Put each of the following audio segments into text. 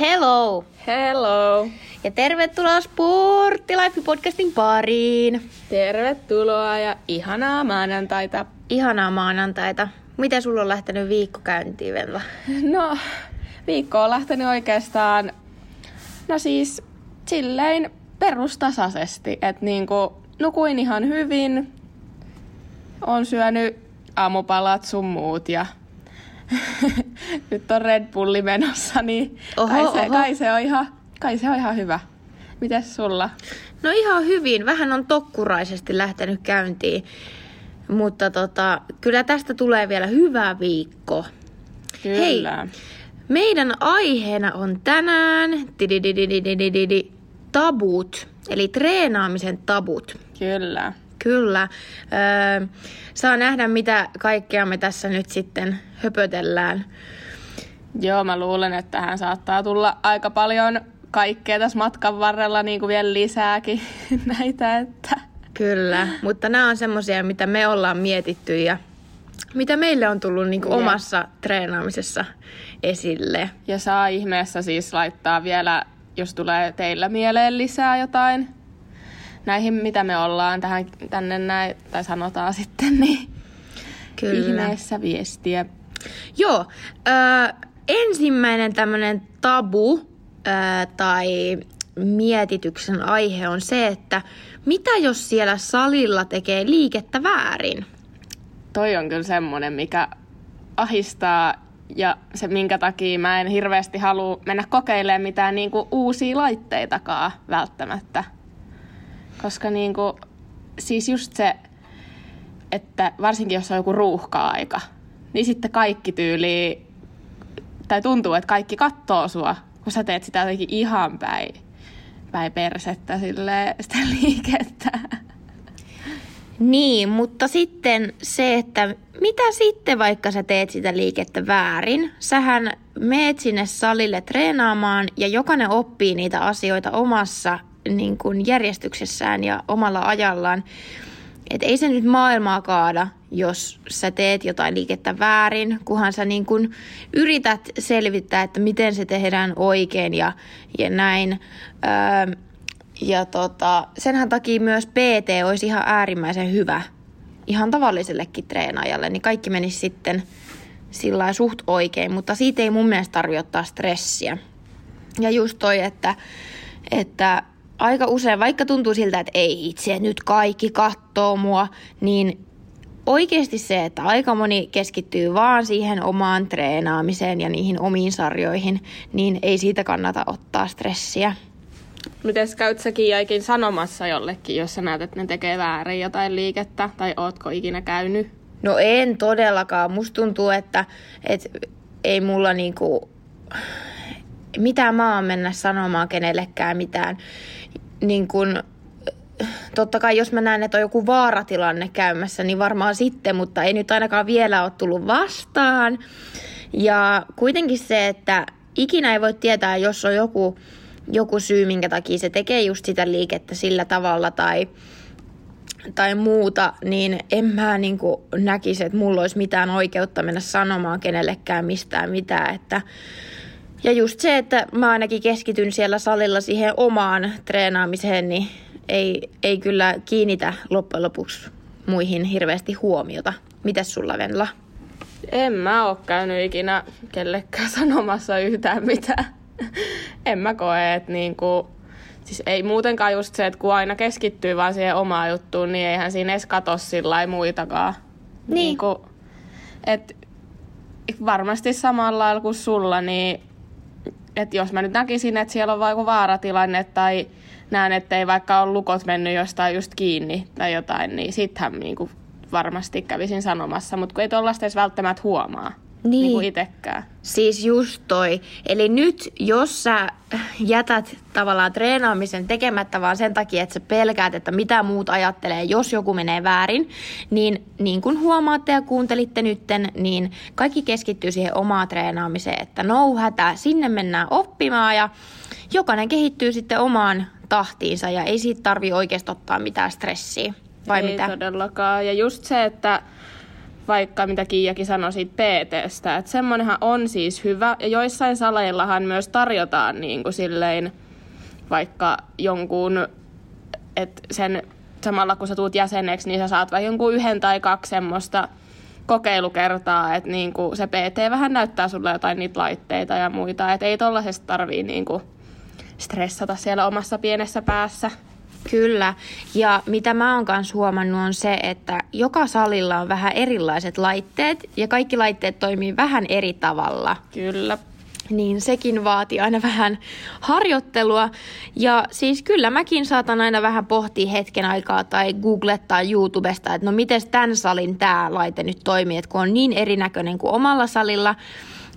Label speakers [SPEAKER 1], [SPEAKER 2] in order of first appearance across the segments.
[SPEAKER 1] Hello!
[SPEAKER 2] Hello!
[SPEAKER 1] Ja tervetuloa Sporttilife-podcastin pariin.
[SPEAKER 2] Tervetuloa ja ihanaa maanantaita.
[SPEAKER 1] Ihanaa maanantaita. Miten sulla on lähtenyt viikko käyntiin, Venla?
[SPEAKER 2] No, viikko on lähtenyt oikeastaan, no siis silleen perustasaisesti, että niinku nukuin ihan hyvin, on syönyt aamupalat sun muut ja nyt on Red Bulli menossa, niin
[SPEAKER 1] Oho,
[SPEAKER 2] kai, se,
[SPEAKER 1] oho.
[SPEAKER 2] kai, se on ihan, kai se on ihan hyvä. Mites sulla?
[SPEAKER 1] No ihan hyvin. Vähän on tokkuraisesti lähtenyt käyntiin. Mutta tota, kyllä tästä tulee vielä hyvä viikko. Hei,
[SPEAKER 2] Kyllä.
[SPEAKER 1] meidän aiheena on tänään tabut, eli treenaamisen tabut.
[SPEAKER 2] Kyllä.
[SPEAKER 1] Kyllä. Öö, saa nähdä, mitä kaikkea me tässä nyt sitten höpötellään.
[SPEAKER 2] Joo, mä luulen, että tähän saattaa tulla aika paljon kaikkea tässä matkan varrella niin kuin vielä lisääkin näitä, että
[SPEAKER 1] Kyllä, mutta nämä on semmoisia, mitä me ollaan mietitty ja mitä meille on tullut niin kuin omassa treenaamisessa esille.
[SPEAKER 2] ja saa ihmeessä siis laittaa vielä, jos tulee teillä mieleen lisää jotain näihin, mitä me ollaan tähän, tänne näin, tai sanotaan sitten, niin
[SPEAKER 1] Kyllä.
[SPEAKER 2] ihmeessä viestiä.
[SPEAKER 1] Joo, ö, ensimmäinen tämmöinen tabu ö, tai mietityksen aihe on se, että mitä jos siellä salilla tekee liikettä väärin?
[SPEAKER 2] Toi on kyllä semmonen, mikä ahistaa ja se minkä takia mä en hirveästi halua mennä kokeilemaan mitään niinku uusia laitteitakaan välttämättä. Koska niinku, siis just se, että varsinkin jos on joku ruuhka-aika, niin sitten kaikki tyyli, tai tuntuu, että kaikki kattoo sua, kun sä teet sitä jotenkin ihan päin, päin persettä silleen, sitä liikettä.
[SPEAKER 1] Niin, mutta sitten se, että mitä sitten vaikka sä teet sitä liikettä väärin? Sähän meet sinne salille treenaamaan ja jokainen oppii niitä asioita omassa niin kuin järjestyksessään ja omalla ajallaan. Et ei se nyt maailmaa kaada, jos sä teet jotain liikettä väärin, kunhan sä niin kun yrität selvittää, että miten se tehdään oikein ja, ja näin. Öö, ja tota, senhän takia myös PT olisi ihan äärimmäisen hyvä ihan tavallisellekin treenaajalle, niin kaikki menisi sitten sillä suht oikein, mutta siitä ei mun mielestä tarvitse ottaa stressiä. Ja just toi, että, että aika usein, vaikka tuntuu siltä, että ei itse, nyt kaikki kattoo mua, niin oikeasti se, että aika moni keskittyy vaan siihen omaan treenaamiseen ja niihin omiin sarjoihin, niin ei siitä kannata ottaa stressiä.
[SPEAKER 2] Mites käyt säkin jäikin sanomassa jollekin, jos sä näet, että ne tekee väärin jotain liikettä, tai ootko ikinä käynyt?
[SPEAKER 1] No en todellakaan. Musta tuntuu, että, että ei mulla niinku mitään maa mennä sanomaan kenellekään mitään. Niin kun, totta kai jos mä näen, että on joku vaaratilanne käymässä, niin varmaan sitten, mutta ei nyt ainakaan vielä ole tullut vastaan. Ja kuitenkin se, että ikinä ei voi tietää, jos on joku, joku syy, minkä takia se tekee just sitä liikettä sillä tavalla tai, tai muuta, niin en mä niin näkisi, että mulla olisi mitään oikeutta mennä sanomaan kenellekään mistään mitään. Että ja just se, että mä ainakin keskityn siellä salilla siihen omaan treenaamiseen, niin ei, ei kyllä kiinnitä loppujen lopuksi muihin hirveästi huomiota. Mitäs sulla, Venla?
[SPEAKER 2] En mä oo käynyt ikinä kellekään sanomassa yhtään mitään. en mä koe, että niinku, siis ei muutenkaan just se, että kun aina keskittyy vaan siihen omaan juttuun, niin eihän siinä edes katso sillä muitakaan.
[SPEAKER 1] Niin.
[SPEAKER 2] Niinku, et varmasti samalla lailla kuin sulla, niin että jos mä nyt näkisin, että siellä on vaikka vaaratilanne tai näen, että ei vaikka ole lukot mennyt jostain just kiinni tai jotain, niin sittenhän niinku varmasti kävisin sanomassa, mutta kun ei tollaista edes välttämättä huomaa.
[SPEAKER 1] Niin.
[SPEAKER 2] Niin kuin itekään.
[SPEAKER 1] Siis just toi. Eli nyt, jos sä jätät tavallaan treenaamisen tekemättä vaan sen takia, että sä pelkäät, että mitä muut ajattelee, jos joku menee väärin, niin niin kuin huomaatte ja kuuntelitte nytten, niin kaikki keskittyy siihen omaan treenaamiseen, että no hätä, sinne mennään oppimaan ja jokainen kehittyy sitten omaan tahtiinsa ja ei siitä tarvi oikeasti ottaa mitään stressiä. Vai
[SPEAKER 2] ei
[SPEAKER 1] mitä?
[SPEAKER 2] todellakaan. Ja just se, että vaikka mitä Kiiakin sanoi siitä PTstä, että semmonenhan on siis hyvä, ja joissain saleillahan myös tarjotaan niin kuin silleen vaikka jonkun, että sen samalla kun sä tuut jäseneksi, niin sä saat vaikka jonkun yhden tai kaksi semmoista kokeilukertaa, että niin kuin se PT vähän näyttää sulle jotain niitä laitteita ja muita, että ei tollasesta tarvii niin kuin stressata siellä omassa pienessä päässä.
[SPEAKER 1] Kyllä. Ja mitä mä oon kanssa huomannut on se, että joka salilla on vähän erilaiset laitteet ja kaikki laitteet toimii vähän eri tavalla.
[SPEAKER 2] Kyllä.
[SPEAKER 1] Niin sekin vaatii aina vähän harjoittelua. Ja siis kyllä mäkin saatan aina vähän pohtia hetken aikaa tai googlettaa YouTubesta, että no miten tämän salin tämä laite nyt toimii, että kun on niin erinäköinen kuin omalla salilla,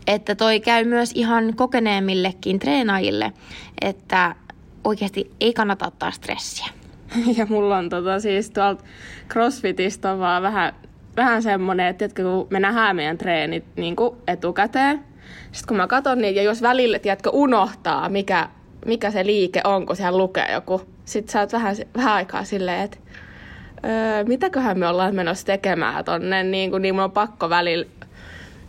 [SPEAKER 1] että toi käy myös ihan kokeneemmillekin treenaajille, että oikeasti ei kannata ottaa stressiä.
[SPEAKER 2] Ja mulla on tota, siis tuolta CrossFitista vaan vähän, vähän semmoinen, että tiedätkö, kun me nähdään meidän treenit niin kuin etukäteen, sitten kun mä katson niitä, ja jos välillä, tiedätkö, unohtaa, mikä, mikä se liike on, kun siellä lukee joku, sitten sä oot vähän, vähän aikaa silleen, että öö, mitäköhän me ollaan menossa tekemään tonne, niin, kuin, niin mulla on pakko välillä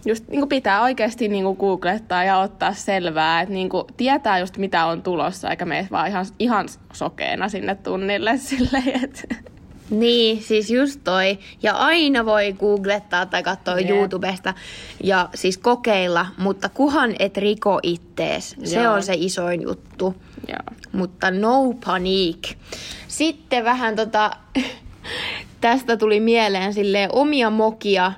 [SPEAKER 2] just niin kuin pitää oikeasti niin kuin googlettaa ja ottaa selvää, että niin kuin tietää just mitä on tulossa, eikä mene vaan ihan, ihan sokeena sinne tunnille silleen, että...
[SPEAKER 1] Niin, siis just toi. Ja aina voi googlettaa tai katsoa yeah. YouTubesta ja siis kokeilla, mutta kuhan et riko ittees. Se Joo. on se isoin juttu.
[SPEAKER 2] Joo.
[SPEAKER 1] Mutta no panic. Sitten vähän tota, tästä tuli mieleen sille omia mokia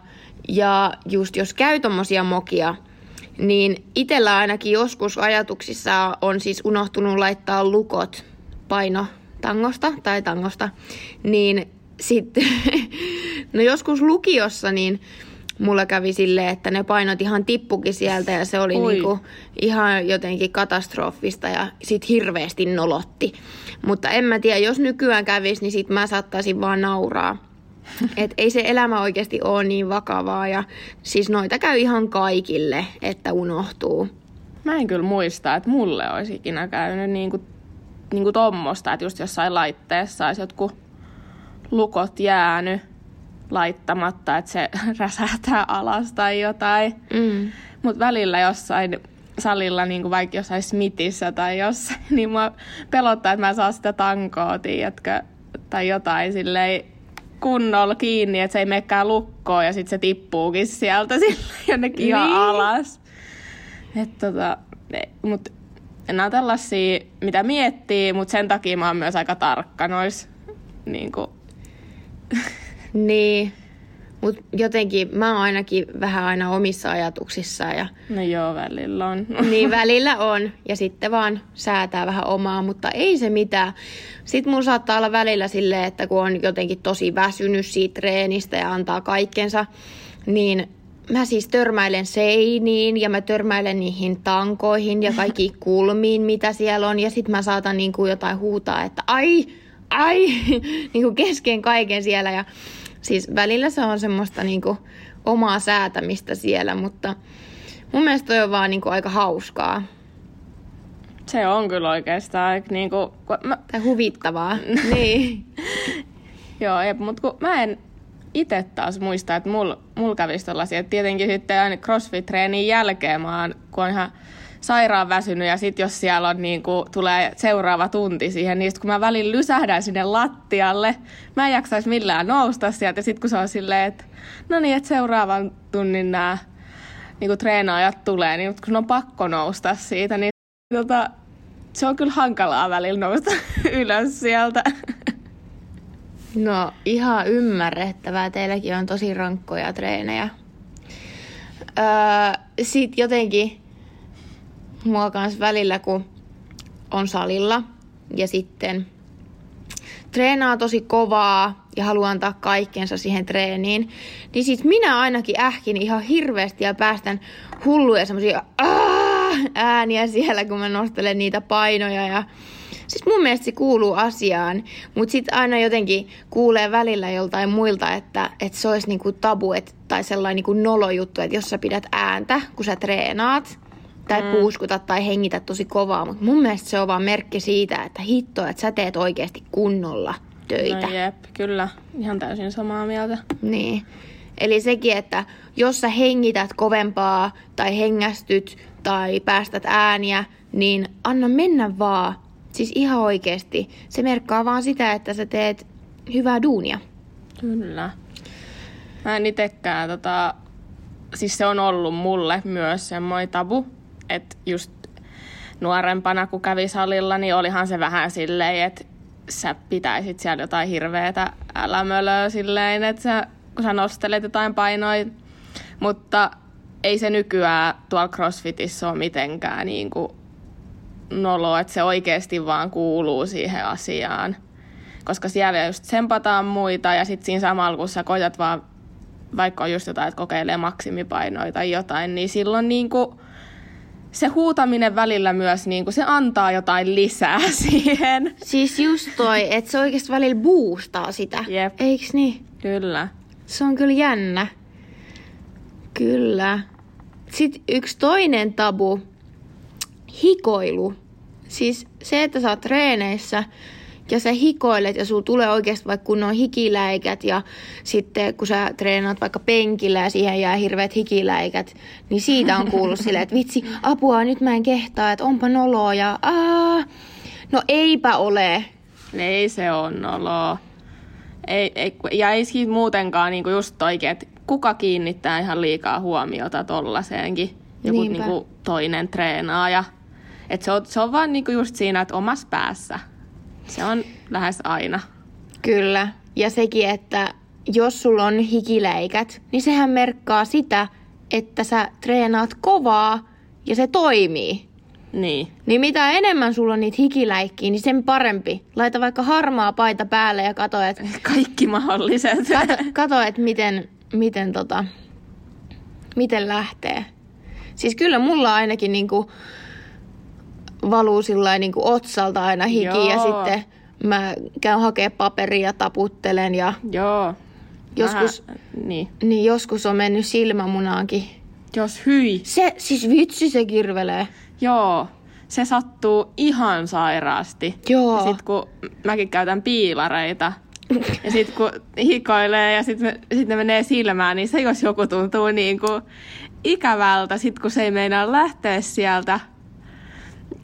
[SPEAKER 1] ja just jos käy tommosia mokia, niin itsellä ainakin joskus ajatuksissa on siis unohtunut laittaa lukot paino tangosta tai tangosta, niin sitten, no joskus lukiossa, niin mulla kävi silleen, että ne painot ihan tippukin sieltä ja se oli niinku ihan jotenkin katastrofista ja sit hirveästi nolotti. Mutta en mä tiedä, jos nykyään kävisi, niin sit mä saattaisin vaan nauraa. Et ei se elämä oikeasti ole niin vakavaa ja siis noita käy ihan kaikille, että unohtuu.
[SPEAKER 2] Mä en kyllä muista, että mulle olisi ikinä käynyt niinku, niinku tommosta, että just jossain laitteessa olisi jotkut lukot jäänyt laittamatta, että se räsähtää alas tai jotain.
[SPEAKER 1] Mm.
[SPEAKER 2] Mutta välillä jossain salilla, niin kuin vaikka jossain Smithissä tai jossain, niin mua pelottaa, että mä en saa sitä tankoa, tiedätkö, tai jotain silleen kunnolla kiinni, että se ei menekään lukkoon ja sitten se tippuukin sieltä jonnekin niin. ihan alas. Et tota, mut nämä on tällaisia, mitä miettii, mutta sen takia mä oon myös aika tarkka nois. Niin, kuin.
[SPEAKER 1] niin. Mutta jotenkin mä oon ainakin vähän aina omissa ajatuksissaan. Ja...
[SPEAKER 2] No joo, välillä on.
[SPEAKER 1] niin, välillä on. Ja sitten vaan säätää vähän omaa, mutta ei se mitään. Sitten mun saattaa olla välillä silleen, että kun on jotenkin tosi väsynyt siitä treenistä ja antaa kaikkensa, niin mä siis törmäilen seiniin ja mä törmäilen niihin tankoihin ja kaikki kulmiin, mitä siellä on. Ja sitten mä saatan niin kuin jotain huutaa, että ai, ai, niin kuin kesken kaiken siellä. Ja Siis välillä se on semmoista niinku omaa säätämistä siellä, mutta mun mielestä toi on vaan niinku aika hauskaa.
[SPEAKER 2] Se on kyllä oikeastaan niinku...
[SPEAKER 1] Mä... Tai huvittavaa. niin.
[SPEAKER 2] Joo, mutta kun mä en itse taas muista, että mulla mul kävisi tollasia. Tietenkin sitten aina crossfit-treenin jälkeen mä oon, kun on ihan sairaan väsynyt ja sitten jos siellä on niin kuin, tulee seuraava tunti siihen, niin sit kun mä välillä lysähdän sinne lattialle, mä en jaksaisi millään nousta sieltä ja sitten kun se on silleen, että no niin, että seuraavan tunnin nämä niin kuin treenaajat tulee, niin kun on pakko nousta siitä, niin tota, se on kyllä hankalaa välillä nousta ylös sieltä.
[SPEAKER 1] No ihan ymmärrettävää, teilläkin on tosi rankkoja treenejä. Öö, Sitten jotenkin mua kans välillä, kun on salilla ja sitten treenaa tosi kovaa ja haluaa antaa kaikkensa siihen treeniin, niin sit minä ainakin ähkin ihan hirveästi ja päästän hulluja semmosia ääniä siellä, kun mä nostelen niitä painoja ja Siis mun mielestä se kuuluu asiaan, mutta sitten aina jotenkin kuulee välillä joltain muilta, että, että se olisi niinku tabu et, tai sellainen niinku nolo juttu, että jos sä pidät ääntä, kun sä treenaat, tai mm. puuskuta tai hengitä tosi kovaa, mutta mun mielestä se on vaan merkki siitä, että hitto, että sä teet oikeasti kunnolla töitä.
[SPEAKER 2] No jep, kyllä. Ihan täysin samaa mieltä.
[SPEAKER 1] Niin. Eli sekin, että jos sä hengität kovempaa tai hengästyt tai päästät ääniä, niin anna mennä vaan. Siis ihan oikeesti. Se merkkaa vaan sitä, että sä teet hyvää duunia.
[SPEAKER 2] Kyllä. Mä en itekään tota, siis se on ollut mulle myös semmoinen tabu, että just nuorempana kun kävi salilla, niin olihan se vähän silleen, että sä pitäisit siellä jotain hirveätä älämölöä silleen, että sä, kun sä nostelet jotain painoja, mutta ei se nykyään tuolla CrossFitissa ole mitenkään niin kuin nolo, että se oikeasti vaan kuuluu siihen asiaan. Koska siellä just sempataan muita ja sitten siinä samalla kun sä koetat vaan, vaikka on just jotain, että kokeilee maksimipainoja tai jotain, niin silloin niin kuin se huutaminen välillä myös, niin kuin se antaa jotain lisää siihen.
[SPEAKER 1] Siis just toi, että se oikeasti välillä boostaa sitä.
[SPEAKER 2] Jep.
[SPEAKER 1] Eiks niin?
[SPEAKER 2] Kyllä.
[SPEAKER 1] Se on kyllä jännä. Kyllä. Sitten yksi toinen tabu, hikoilu. Siis se, että sä oot treeneissä ja sä hikoilet ja sulla tulee oikeasti vaikka kun on hikiläikät ja sitten kun sä treenaat vaikka penkillä ja siihen jää hirveät hikiläikät, niin siitä on kuullut silleen, että vitsi, apua, nyt mä en kehtaa, että onpa noloa ja aah. No eipä ole.
[SPEAKER 2] Ei se on noloa. Ei, ei, ja ei siitä muutenkaan niin kuin just oikein, että kuka kiinnittää ihan liikaa huomiota tollaseenkin. Joku niin kuin toinen treenaaja. Et se, on, se on vaan niin kuin just siinä, että omassa päässä. Se on lähes aina.
[SPEAKER 1] Kyllä. Ja sekin, että jos sulla on hikiläikät, niin sehän merkkaa sitä, että sä treenaat kovaa ja se toimii.
[SPEAKER 2] Niin.
[SPEAKER 1] Niin mitä enemmän sulla on niitä hikiläikkiä, niin sen parempi. Laita vaikka harmaa paita päälle ja kato, että...
[SPEAKER 2] Kaikki mahdolliset.
[SPEAKER 1] Kato, kato että miten, miten, tota, miten lähtee. Siis kyllä mulla ainakin niinku valuu sillä niinku otsalta aina hiki Joo. ja sitten mä käyn hakea paperia ja taputtelen ja
[SPEAKER 2] Joo.
[SPEAKER 1] joskus,
[SPEAKER 2] Vähän, niin.
[SPEAKER 1] niin joskus on mennyt silmämunaankin.
[SPEAKER 2] Jos hyi.
[SPEAKER 1] Se, siis vitsi se kirvelee.
[SPEAKER 2] Joo, se sattuu ihan sairaasti.
[SPEAKER 1] Joo.
[SPEAKER 2] Sitten kun mäkin käytän piilareita, ja sitten kun hikoilee ja sitten sit ne menee silmään, niin se jos joku tuntuu niin kuin ikävältä, sitten kun se ei meinaa lähteä sieltä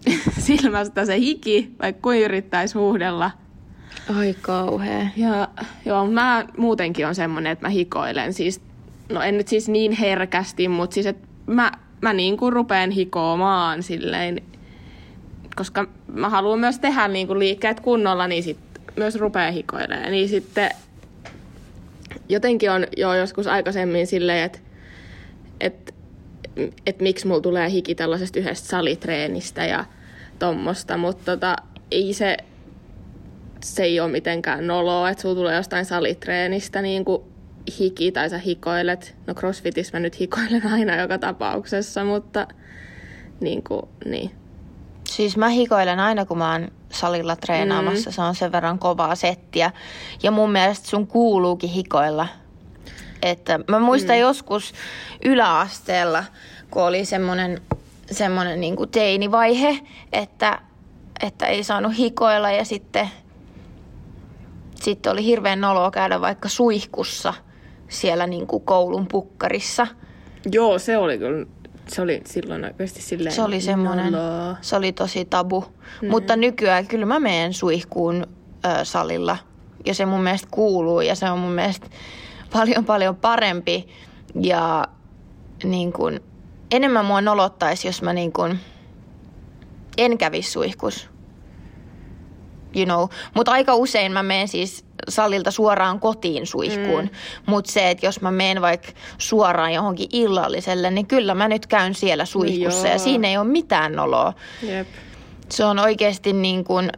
[SPEAKER 2] silmästä se hiki, vaikka kuin yrittäisi huuhdella.
[SPEAKER 1] Ai kauhea.
[SPEAKER 2] Ja joo, mä muutenkin on semmonen, että mä hikoilen. Siis, no en nyt siis niin herkästi, mutta siis että mä, mä niin kuin rupeen hikoamaan silleen, koska mä haluan myös tehdä niin kuin liikkeet kunnolla, niin sit myös rupeaa hikoilemaan. Niin sitten jotenkin on jo joskus aikaisemmin silleen, että että että miksi mulla tulee hiki tällaisesta yhdestä salitreenistä ja tommosta, mutta tota, ei se, se ei ole mitenkään noloa, että sulla tulee jostain salitreenistä niin kuin hiki tai sä hikoilet. No crossfitissä mä nyt hikoilen aina joka tapauksessa, mutta niin kuin, niin.
[SPEAKER 1] Siis mä hikoilen aina, kun mä oon salilla treenaamassa. Mm. Se on sen verran kovaa settiä. Ja mun mielestä sun kuuluukin hikoilla. Että mä muistan mm. joskus yläasteella, kun oli semmoinen semmoinen niin kuin teinivaihe, että, että ei saanut hikoilla ja sitten, sitten oli hirveän noloa käydä vaikka suihkussa siellä niin kuin koulun pukkarissa.
[SPEAKER 2] Joo, se oli kyllä se oli silloin oikeasti silleen
[SPEAKER 1] Se oli semmoinen, noloa. se oli tosi tabu. Mm. Mutta nykyään kyllä mä menen suihkuun ö, salilla ja se mun mielestä kuuluu ja se on mun mielestä paljon paljon parempi ja niin kuin, enemmän mua nolottaisi, jos mä niin kuin en kävisi suihkus. You know. Mutta aika usein mä menen siis salilta suoraan kotiin suihkuun. Mm. Mutta se, että jos mä menen vaikka suoraan johonkin illalliselle, niin kyllä mä nyt käyn siellä suihkussa. Joo. Ja siinä ei ole mitään noloa.
[SPEAKER 2] Jep.
[SPEAKER 1] Se on oikeasti niin kuin...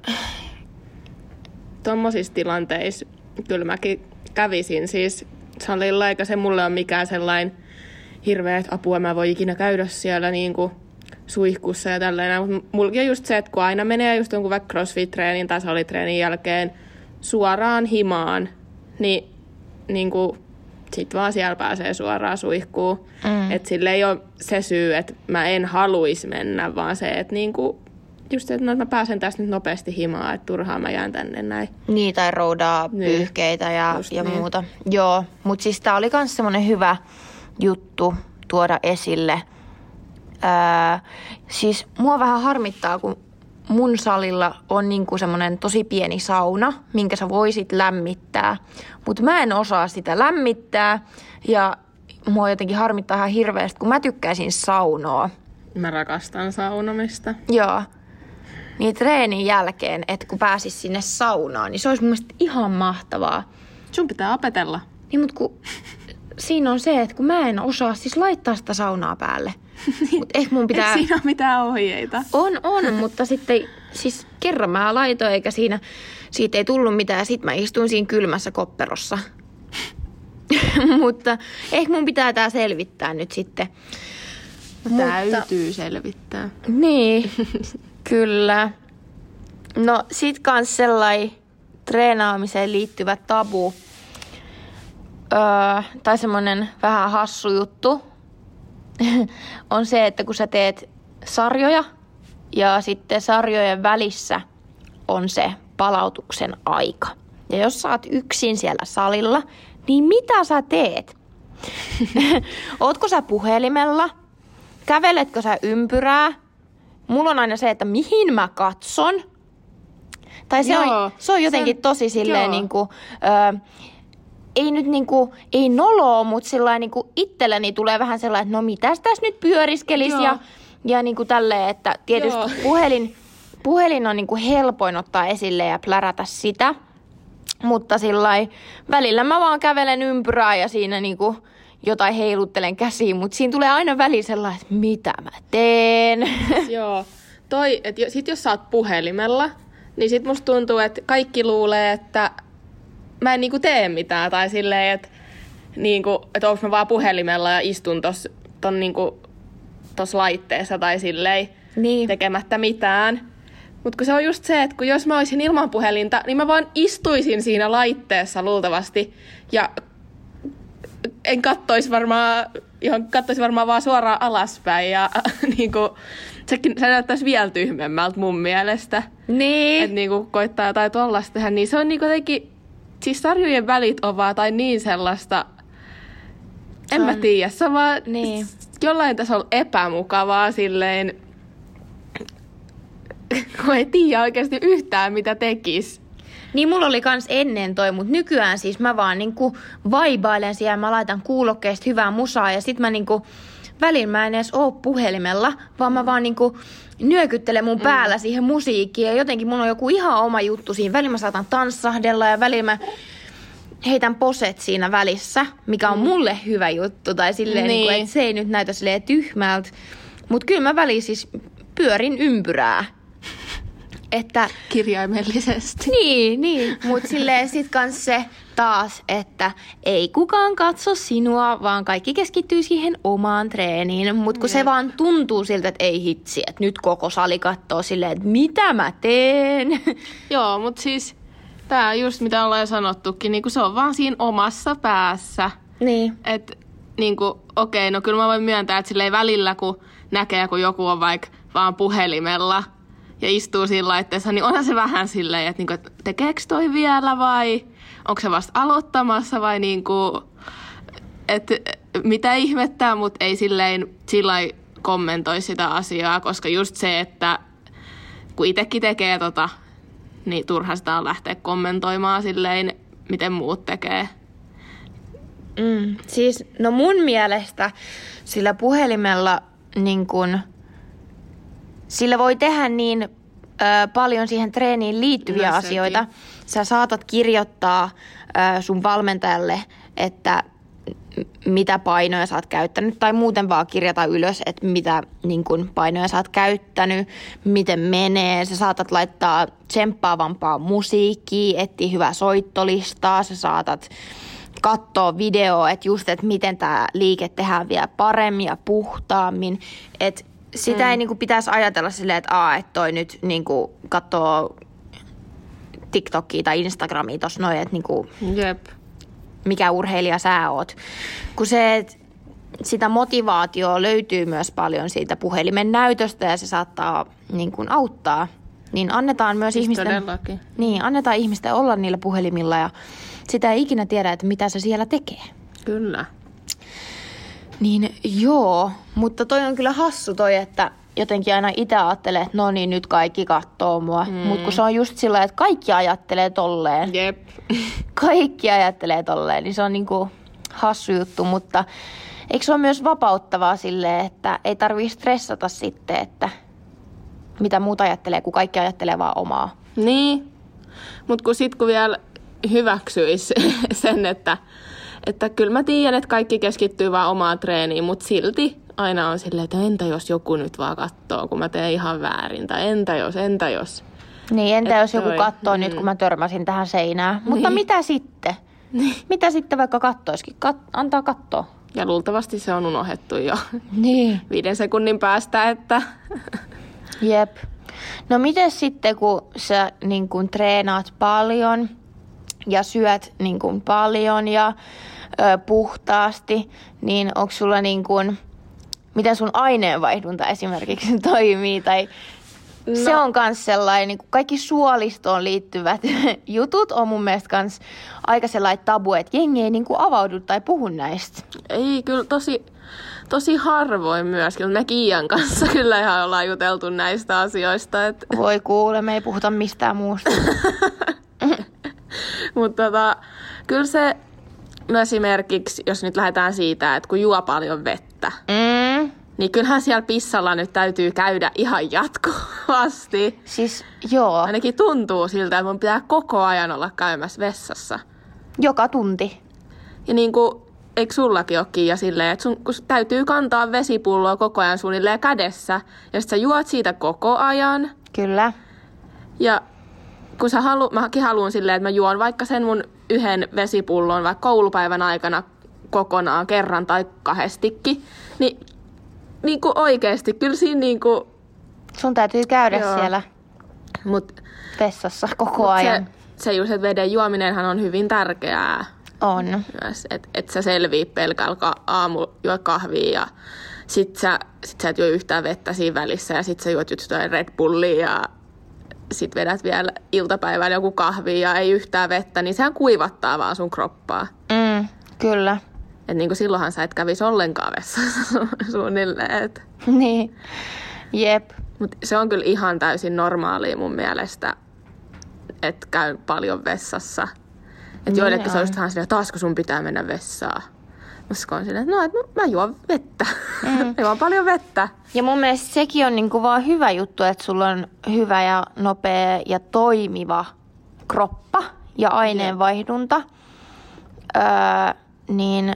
[SPEAKER 2] Tuommoisissa tilanteissa kyllä mäkin kävisin siis salilla, eikä se mulle ole mikään sellainen hirveät apua, mä voi ikinä käydä siellä niin kuin suihkussa ja tällainen. Mutta mullakin on just se, että kun aina menee just jonkun vaikka crossfit-treenin tai salitreenin jälkeen suoraan himaan, niin, niin kuin sit vaan siellä pääsee suoraan suihkuun. Mm. Että sille ei ole se syy, että mä en haluaisi mennä, vaan se, että niin kuin just se, että no, mä pääsen tästä nyt nopeasti himaan, että turhaan mä jään tänne näin.
[SPEAKER 1] Niin, tai roudaa
[SPEAKER 2] Niin.
[SPEAKER 1] pyyhkeitä ja,
[SPEAKER 2] Just
[SPEAKER 1] ja
[SPEAKER 2] niin.
[SPEAKER 1] muuta. Joo, mutta siis tää oli myös semmonen hyvä juttu tuoda esille. Öö, siis mua vähän harmittaa, kun mun salilla on niinku semmonen tosi pieni sauna, minkä sä voisit lämmittää. Mutta mä en osaa sitä lämmittää ja mua jotenkin harmittaa ihan hirveästi, kun mä tykkäisin saunoa.
[SPEAKER 2] Mä rakastan saunomista.
[SPEAKER 1] Joo. Niin treenin jälkeen, että kun pääsis sinne saunaan, niin se olisi mun mielestä ihan mahtavaa.
[SPEAKER 2] Sun pitää opetella.
[SPEAKER 1] Niin mut kun siinä on se, että kun mä en osaa siis laittaa sitä saunaa päälle. Mut ehkä mun pitää...
[SPEAKER 2] Eikö siinä ole mitään ohjeita?
[SPEAKER 1] On, on, mutta sitten siis kerran mä laitoin eikä siinä, siitä ei tullut mitään ja sit mä istuin siinä kylmässä kopperossa. mutta ehkä mun pitää tää selvittää nyt sitten. Mutta-
[SPEAKER 2] Täytyy selvittää.
[SPEAKER 1] Niin, kyllä. No sit kans sellai treenaamiseen liittyvä tabu. Öö, tai semmonen vähän hassu juttu on se, että kun sä teet sarjoja ja sitten sarjojen välissä on se palautuksen aika. Ja jos sä oot yksin siellä salilla, niin mitä sä teet? Ootko sä puhelimella? Käveletkö sä ympyrää? Mulla on aina se, että mihin mä katson. Tai se,
[SPEAKER 2] Joo,
[SPEAKER 1] on, se on jotenkin
[SPEAKER 2] sen-
[SPEAKER 1] tosi silleen
[SPEAKER 2] joo.
[SPEAKER 1] niinku, ö, ei nyt niinku, ei noloa, mutta sillä niinku itselleni tulee vähän sellainen, että no mitäs tässä nyt pyöriskelisi ja, ja niinku tälleen, että tietysti
[SPEAKER 2] Joo.
[SPEAKER 1] puhelin, puhelin on niinku helpoin ottaa esille ja plärätä sitä. Mutta sillä välillä mä vaan kävelen ympyrää ja siinä niinku jotain heiluttelen käsiin, mutta siinä tulee aina väliin sellainen, että mitä mä teen.
[SPEAKER 2] Joo. Toi, että jo, sit jos sä oot puhelimella, niin sit musta tuntuu, että kaikki luulee, että mä en niinku tee mitään. Tai silleen, että niinku, et onko mä vaan puhelimella ja istun tos, ton niinku, tos laitteessa tai silleen
[SPEAKER 1] niin.
[SPEAKER 2] tekemättä mitään. Mutta kun se on just se, että kun jos mä olisin ilman puhelinta, niin mä vaan istuisin siinä laitteessa luultavasti ja en kattoisi varmaan, johon kattoisi varmaan vaan suoraan alaspäin ja niinku, sekin, se näyttäisi vielä tyhmemmältä mun mielestä.
[SPEAKER 1] Niin.
[SPEAKER 2] Että niinku koittaa jotain tollasta tehdä, niin se on niinku jotenkin, siis sarjojen välit on vaan tai niin sellaista, en mä tiedä, se on vaan
[SPEAKER 1] Niin.
[SPEAKER 2] jollain tasolla epämukavaa silleen, kun ei tiedä oikeasti yhtään mitä tekis.
[SPEAKER 1] Niin mulla oli kans ennen toi, mutta nykyään siis mä vaan niinku vaibailen siellä, mä laitan kuulokkeista hyvää musaa ja sit mä niinku välillä mä en edes oo puhelimella, vaan mä vaan niinku nyökyttelen mun päällä siihen musiikkiin ja jotenkin mun on joku ihan oma juttu siinä. Välillä mä saatan tanssahdella ja välillä mä heitän poset siinä välissä, mikä on mulle hyvä juttu tai silleen, niin.
[SPEAKER 2] Niin.
[SPEAKER 1] Niinku, että se ei nyt näytä silleen tyhmältä. Mutta kyllä mä väliin siis pyörin ympyrää. Että
[SPEAKER 2] Kirjaimellisesti.
[SPEAKER 1] niin, niin. Mutta silleen sit kans se taas, että ei kukaan katso sinua, vaan kaikki keskittyy siihen omaan treeniin. Mutta kun se
[SPEAKER 2] Jep.
[SPEAKER 1] vaan tuntuu siltä, että ei hitsi, että nyt koko sali katsoo silleen, että mitä mä teen.
[SPEAKER 2] Joo, mutta siis tää just mitä ollaan jo sanottukin, niin se on vaan siinä omassa päässä.
[SPEAKER 1] niin.
[SPEAKER 2] Että niinku, okei, no kyllä mä voin myöntää, että silleen välillä kun näkee, kun joku on vaikka vaan puhelimella ja istuu siinä laitteessa, niin onhan se vähän silleen, että niinku, et tekeekö toi vielä vai onko se vasta aloittamassa vai niinku, että mitä ihmettää, mutta ei silleen sillä kommentoi sitä asiaa, koska just se, että kun itsekin tekee tota, niin turha sitä on lähteä kommentoimaan silleen, miten muut tekee.
[SPEAKER 1] Mm, siis, no mun mielestä sillä puhelimella niin kun, sillä voi tehdä niin ö, paljon siihen treeniin liittyviä
[SPEAKER 2] sekin.
[SPEAKER 1] asioita. Sä saatat kirjoittaa ö, sun valmentajalle, että mitä painoja sä oot käyttänyt, tai muuten vaan kirjata ylös, että mitä niin kun, painoja sä oot käyttänyt, miten menee. Sä saatat laittaa tsemppaavampaa musiikkia, etsiä hyvää soittolistaa, sä saatat katsoa videoa, että just, että miten tämä liike tehdään vielä paremmin ja puhtaammin. Että sitä mm. ei niinku pitäisi ajatella silleen, että aa, että toi nyt niinku katsoo TikTokia tai Instagramia tossa noin, että niinku,
[SPEAKER 2] Jep.
[SPEAKER 1] mikä urheilija sä oot. Kun se, että sitä motivaatioa löytyy myös paljon siitä puhelimen näytöstä ja se saattaa niin kuin auttaa. Niin annetaan myös
[SPEAKER 2] Siis
[SPEAKER 1] ihmisten,
[SPEAKER 2] todellakin.
[SPEAKER 1] niin, annetaan ihmisten olla niillä puhelimilla ja sitä ei ikinä tiedä, että mitä se siellä tekee.
[SPEAKER 2] Kyllä.
[SPEAKER 1] Niin joo, mutta toi on kyllä hassu toi, että jotenkin aina itse ajattelee, että no niin, nyt kaikki kattoo mua. Mm. Mutta kun se on just sillä että kaikki ajattelee tolleen,
[SPEAKER 2] Jep.
[SPEAKER 1] kaikki ajattelee tolleen, niin se on niinku hassu juttu, mutta eikö se ole myös vapauttavaa silleen, että ei tarvii stressata sitten, että mitä muut ajattelee, kun kaikki ajattelee vaan omaa.
[SPEAKER 2] Niin. Mutta kun sit kun vielä hyväksyisi sen, että, että kyllä mä tiedän, että kaikki keskittyy vaan omaan treeniin, mutta silti aina on silleen, että entä jos joku nyt vaan katsoo, kun mä teen ihan väärin, tai entä jos, entä jos.
[SPEAKER 1] Niin, entä
[SPEAKER 2] Et
[SPEAKER 1] jos joku
[SPEAKER 2] toi,
[SPEAKER 1] katsoo
[SPEAKER 2] mm.
[SPEAKER 1] nyt, kun mä törmäsin tähän seinään. Mutta
[SPEAKER 2] Niin.
[SPEAKER 1] mitä sitten? Mitä sitten vaikka kattoisikin? Kat- antaa katsoa.
[SPEAKER 2] Ja luultavasti se on unohdettu jo
[SPEAKER 1] Niin.
[SPEAKER 2] viiden sekunnin päästä, että
[SPEAKER 1] Jep. No miten sitten, kun sä niin kun treenaat paljon ja syöt niin kun paljon ja ö, puhtaasti, niin onko sulla niin kun, miten sun aineenvaihdunta esimerkiksi toimii? Tai no. Se on myös sellainen, niin kaikki suolistoon liittyvät jutut on mun mielestä kans aika sellainen tabu, että jengi ei niin avaudu tai puhu näistä.
[SPEAKER 2] ei kyllä tosi, tosi harvoin myöskin. Me Kiian kanssa kyllä ihan ollaan juteltu näistä asioista, että
[SPEAKER 1] Voi kuule, me ei puhuta mistään muusta.
[SPEAKER 2] Mutta tota, kyllä se, no esimerkiksi, jos nyt lähdetään siitä, että kun juo paljon vettä,
[SPEAKER 1] Mm.
[SPEAKER 2] niin kyllähän siellä pissalla nyt täytyy käydä ihan jatkuvasti.
[SPEAKER 1] Siis joo,
[SPEAKER 2] Ainakin tuntuu siltä, että mun pitää koko ajan olla käymässä vessassa.
[SPEAKER 1] joka tunti.
[SPEAKER 2] Ja niin kuin, eikö sullakin ole Kiia silleen, että sun kun täytyy kantaa vesipulloa koko ajan suunnilleen kädessä, ja sit sä juot siitä koko ajan.
[SPEAKER 1] Kyllä.
[SPEAKER 2] Ja kun sä halu, mäkin haluan silleen, että mä juon vaikka sen mun yhden vesipullon vaikka koulupäivän aikana kokonaan kerran tai kahdestikin, niin, niin kuin oikeasti, kyllä siinä niin kuin,
[SPEAKER 1] Sun täytyy käydä
[SPEAKER 2] Joo.
[SPEAKER 1] siellä
[SPEAKER 2] mut,
[SPEAKER 1] vessassa koko
[SPEAKER 2] mut
[SPEAKER 1] ajan.
[SPEAKER 2] se, se just, että veden juominenhan on hyvin tärkeää
[SPEAKER 1] On.
[SPEAKER 2] myös, että et sä selvii pelkällä aamu juo kahvia ja sit sä, sit sä et juo yhtään vettä siinä välissä ja sit sä juot jotain Red Bullia ja sit vedät vielä iltapäivällä joku kahvi ja ei yhtään vettä, niin sehän kuivattaa vaan sun kroppaa.
[SPEAKER 1] Mm, kyllä.
[SPEAKER 2] Et niinku silloinhan sä et kävis ollenkaan vessassa su- suunnilleen. Et.
[SPEAKER 1] niin. Jep.
[SPEAKER 2] Mut se on kyllä ihan täysin normaalia mun mielestä, että käy paljon vessassa. Että
[SPEAKER 1] Niin
[SPEAKER 2] joillekin se on just silleen, taasko sun pitää mennä vessaan. Musta on silleen, että no, et mä juon vettä. Mm. mä juon paljon vettä.
[SPEAKER 1] Ja mun mielestä sekin on niinku vaan hyvä juttu, että sulla on hyvä ja nopea ja toimiva kroppa ja aineenvaihdunta. Öö, niin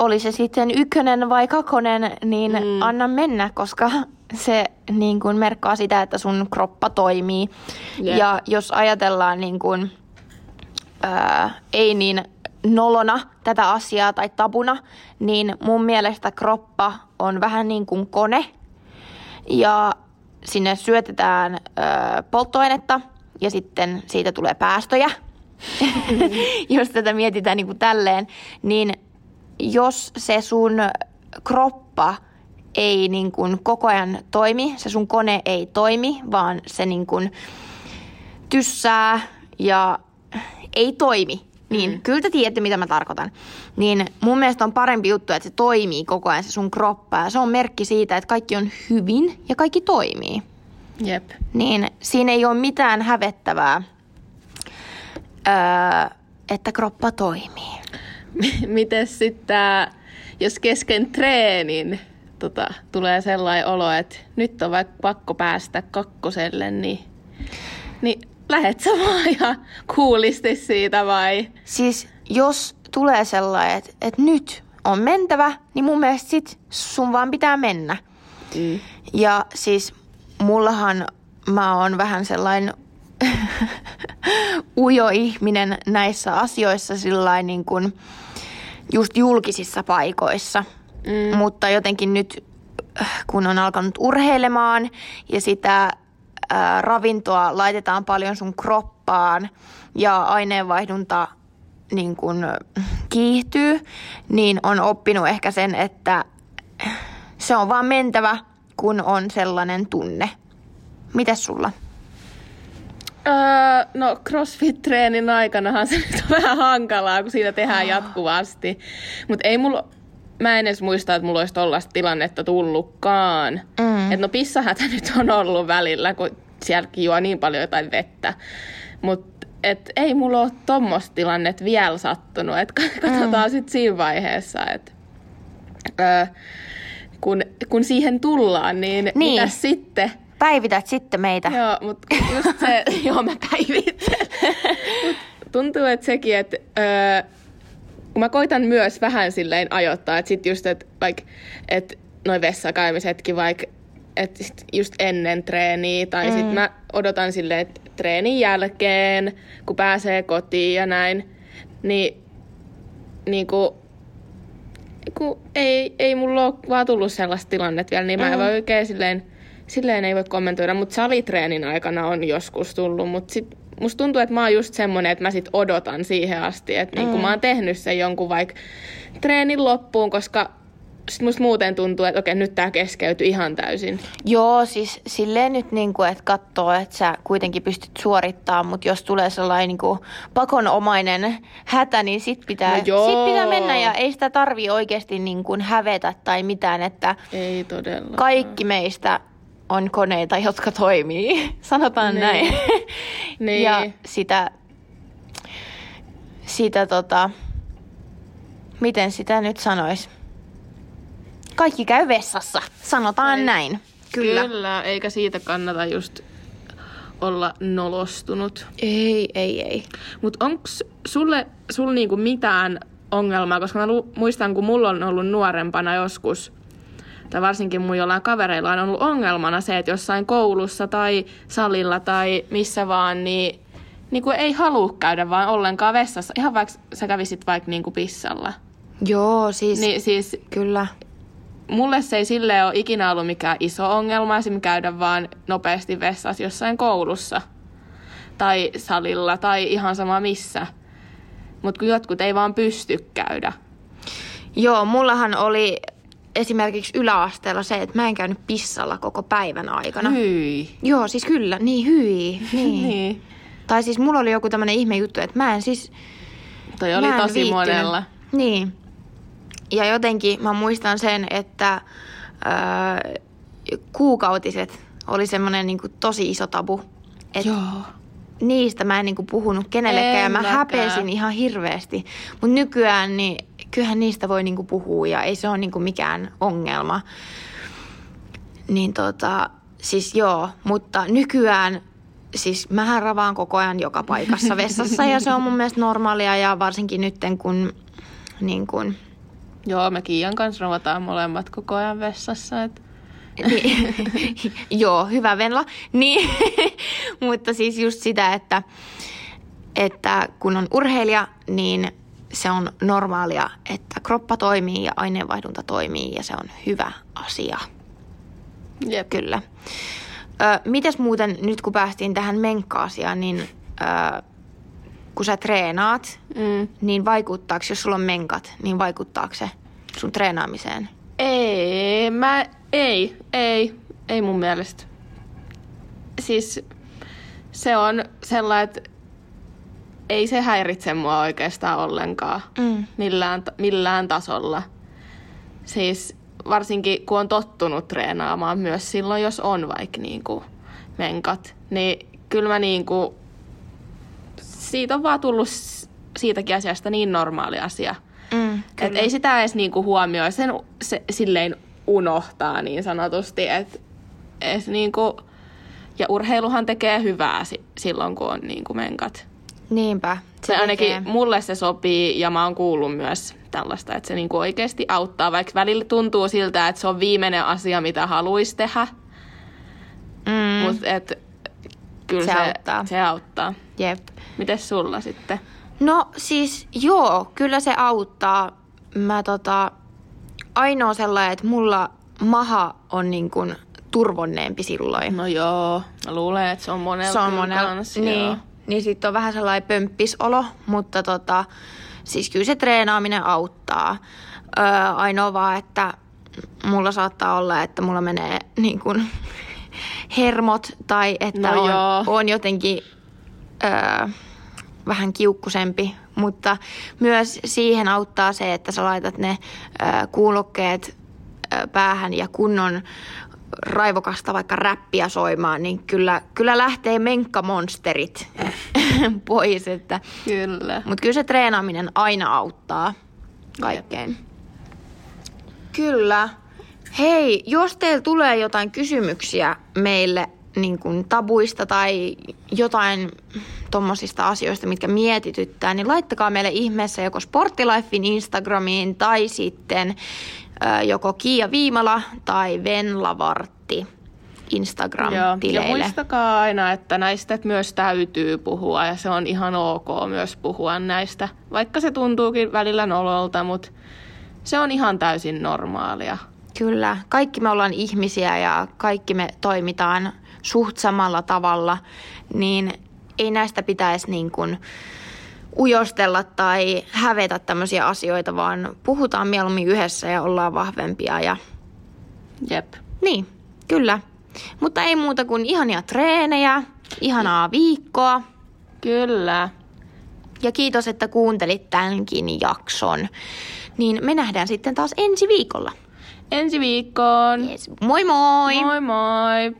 [SPEAKER 1] oli se sitten ykkönen vai kakonen, niin mm. anna mennä, koska se niin kuin merkkaa sitä, että sun kroppa toimii.
[SPEAKER 2] Jep.
[SPEAKER 1] Ja jos ajatellaan niin kuin, öö, ei niin nolona tätä asiaa tai tabuna, niin mun mielestä kroppa on vähän niin kuin kone. Ja sinne syötetään öö, polttoainetta ja sitten siitä tulee päästöjä. jos tätä mietitään niin kuin tälleen, niin jos se sun kroppa ei niin kuin koko ajan toimi, se sun kone ei toimi, vaan se niin kuin tyssää ja ei toimi, niin mm. kyllä te tiedätte, mitä mä tarkoitan. Niin mun mielestä on parempi juttu, että se toimii koko ajan se sun kroppa. Ja se on merkki siitä, että kaikki on hyvin ja kaikki toimii.
[SPEAKER 2] Jep.
[SPEAKER 1] Niin siinä ei ole mitään hävettävää, öö, että kroppa toimii.
[SPEAKER 2] Miten sitten jos kesken treenin tota, tulee sellainen olo, että nyt on vaikka pakko päästä kakkoselle, niin, niin lähet sä vaan ihan kuulisti siitä vai?
[SPEAKER 1] Siis jos tulee sellainen, että, että nyt on mentävä, niin mun mielestä sit sun vaan pitää mennä.
[SPEAKER 2] Mm.
[SPEAKER 1] Ja siis mullahan mä oon vähän sellainen ujo ihminen näissä asioissa sillain niin kuin just julkisissa paikoissa. Mm. Mutta jotenkin nyt, kun on alkanut urheilemaan ja sitä ää, ravintoa laitetaan paljon sun kroppaan ja aineenvaihdunta niin kun kiihtyy, niin on oppinut ehkä sen, että se on vaan mentävä, kun on sellainen tunne. Mitäs sulla?
[SPEAKER 2] Öö, no CrossFit-treenin aikanahan se nyt on vähän hankalaa, kun siitä tehdään jatkuvasti. Mutta ei mulla, mä en edes muista, että mulla olisi tollaista tilannetta tullutkaan. Mm. Et no pissahätä nyt on ollut välillä, kun sielläkin juo niin paljon jotain vettä. Mutta et ei mulla ole tommoista tilannetta vielä sattunut. Et katsotaan mm. sitten siinä vaiheessa, että öö, kun, kun siihen tullaan, niin, niin. mitä sitten?
[SPEAKER 1] Päivität sitten meitä.
[SPEAKER 2] Joo, mutta just se, joo mä päivitän. Mut tuntuu, että sekin, että öö, mä koitan myös vähän silleen ajoittaa, että sit just, että vaikka, että noin vessakäymisetkin vaikka, että just ennen treeniä, tai mm. sitten mä odotan silleen, että treenin jälkeen, kun pääsee kotiin ja näin, niin, niin kuin, kun ei, ei mulla ole vaan tullut sellaista tilannetta vielä, niin mä en mm. voi oikein silleen, silleen ei voi kommentoida, mutta salitreenin aikana on joskus tullut, mutta sit musta tuntuu, että mä oon just semmonen, että mä sit odotan siihen asti, että niin mm. niin mä oon tehnyt sen jonkun vaikka treenin loppuun, koska sitten musta muuten tuntuu, että okei, nyt tää keskeytyy ihan täysin.
[SPEAKER 1] Joo, siis silleen nyt niin kuin, että katsoo, että sä kuitenkin pystyt suorittamaan, mutta jos tulee sellainen niin kuin pakonomainen hätä, niin sit pitää, no sit pitää mennä ja ei sitä tarvii oikeasti niin kuin hävetä tai mitään, että
[SPEAKER 2] ei todella.
[SPEAKER 1] kaikki meistä on koneita, jotka toimii, sanotaan niin. näin. niin. Ja sitä, sitä tota, miten sitä nyt sanoisi? Kaikki käy vessassa, sanotaan ei. näin.
[SPEAKER 2] Kyllä. Kyllä, eikä siitä kannata just olla nolostunut.
[SPEAKER 1] Ei, ei, ei.
[SPEAKER 2] Mutta onko sulle sul niinku mitään ongelmaa, koska mä lu- muistan, kun mulla on ollut nuorempana joskus, tai varsinkin mun jollain kavereilla on ollut ongelmana se, että jossain koulussa tai salilla tai missä vaan, niin, niin kuin ei halua käydä vaan ollenkaan vessassa, ihan vaikka sä kävisit vaikka niin kuin pissalla.
[SPEAKER 1] Joo, siis, niin, siis kyllä
[SPEAKER 2] mulle se ei sille ole ikinä ollut mikään iso ongelma esim. käydä vaan nopeasti vessassa jossain koulussa tai salilla tai ihan sama missä. Mutta kun jotkut ei vaan pysty käydä.
[SPEAKER 1] Joo, mullahan oli esimerkiksi yläasteella se, että mä en käynyt pissalla koko päivän aikana.
[SPEAKER 2] Hyi.
[SPEAKER 1] Joo, siis kyllä, niin hyi. Niin. niin. Tai siis mulla oli joku tämmönen ihme juttu, että mä en siis...
[SPEAKER 2] Toi oli tosi viittynyt. monella.
[SPEAKER 1] Niin. Ja jotenkin mä muistan sen, että öö, kuukautiset oli semmoinen niin tosi iso tabu.
[SPEAKER 2] Et Joo.
[SPEAKER 1] Niistä mä en niin kuin puhunut kenellekään en ja mä mäkään. häpesin ihan hirveästi. Mutta nykyään niin kyllähän niistä voi niin kuin puhua ja ei se ole niin kuin mikään ongelma. Niin tota, siis joo, mutta nykyään siis mähän ravaan koko ajan joka paikassa vessassa ja se on mun mielestä normaalia ja varsinkin nytten kun niin kun,
[SPEAKER 2] Joo, me Kiian kanssa rovataan molemmat koko ajan vessassa. Et.
[SPEAKER 1] Niin, joo, hyvä Venla. Niin, mutta siis just sitä, että, että kun on urheilija, niin se on normaalia, että kroppa toimii ja aineenvaihdunta toimii ja se on hyvä asia.
[SPEAKER 2] Jep.
[SPEAKER 1] Kyllä. Ö, mites muuten, nyt kun päästiin tähän menkka-asiaan, niin ö, kun sä treenaat, mm. niin vaikuttaako, jos sulla on menkat, niin vaikuttaako se sun treenaamiseen?
[SPEAKER 2] Ei, mä, ei, ei, ei mun mielestä. Siis se on sellainen, että ei se häiritse mua oikeastaan ollenkaan mm. millään, millään tasolla. Siis varsinkin kun on tottunut treenaamaan myös silloin, jos on vaikka niinku menkat, niin kyllä mä niinku siitä on vaan tullut siitäkin asiasta niin normaali asia. Mm, et ei sitä edes niinku huomioi, sen se, silleen unohtaa niin sanotusti. Et, et niinku, ja urheiluhan tekee hyvää si- silloin, kun on niinku menkat.
[SPEAKER 1] Niinpä.
[SPEAKER 2] Se ainakin tekee. mulle se sopii ja mä oon kuullut myös tällaista, että se niinku oikeasti auttaa, vaikka välillä tuntuu siltä, että se on viimeinen asia, mitä haluaisi tehdä. Mm. Mutta kyllä se, se auttaa. Se auttaa.
[SPEAKER 1] Jep.
[SPEAKER 2] Mites sulla sitten?
[SPEAKER 1] No siis joo, kyllä se auttaa. Mä tota, ainoa sellainen, että mulla maha on niin kuin turvonneempi silloin.
[SPEAKER 2] No joo, mä luulen, että se on monella
[SPEAKER 1] se on monella,
[SPEAKER 2] kanssa,
[SPEAKER 1] niin, niin sitten on vähän sellainen pömppisolo, mutta tota, siis kyllä se treenaaminen auttaa. Öö, ainoa vaan, että mulla saattaa olla, että mulla menee niin kuin hermot tai että
[SPEAKER 2] No
[SPEAKER 1] on,
[SPEAKER 2] joo.
[SPEAKER 1] on jotenkin öö, vähän kiukkusempi, mutta myös siihen auttaa se, että sä laitat ne kuulokkeet päähän ja kunnon raivokasta vaikka räppiä soimaan, niin kyllä, kyllä lähtee menkkamonsterit pois. Että,
[SPEAKER 2] Kyllä.
[SPEAKER 1] mutta kyllä se treenaaminen aina auttaa kaikkeen. Kyllä. Hei, jos teillä tulee jotain kysymyksiä meille niin kuin tabuista tai jotain tommosista asioista, mitkä mietityttää, niin laittakaa meille ihmeessä joko Sporttilifein Instagramiin tai sitten ö, joko Kiia Viimala tai Venlavartti
[SPEAKER 2] Joo. Ja
[SPEAKER 1] Instagram-tileille.
[SPEAKER 2] muistakaa aina, että näistä myös täytyy puhua ja se on ihan ok myös puhua näistä. Vaikka se tuntuukin välillä nololta, mutta se on ihan täysin normaalia.
[SPEAKER 1] Kyllä, kaikki me ollaan ihmisiä ja kaikki me toimitaan suht samalla tavalla, niin ei näistä pitäisi niin kuin ujostella tai hävetä tämmöisiä asioita, vaan puhutaan mieluummin yhdessä ja ollaan vahvempia ja
[SPEAKER 2] Jep.
[SPEAKER 1] niin, kyllä. Mutta ei muuta kuin ihania treenejä, ihanaa viikkoa
[SPEAKER 2] Kyllä.
[SPEAKER 1] ja kiitos, että kuuntelit tämänkin jakson. Niin me nähdään sitten taas ensi viikolla.
[SPEAKER 2] Ensi viikkoon.
[SPEAKER 1] Yes. Moi moi!
[SPEAKER 2] Moi moi!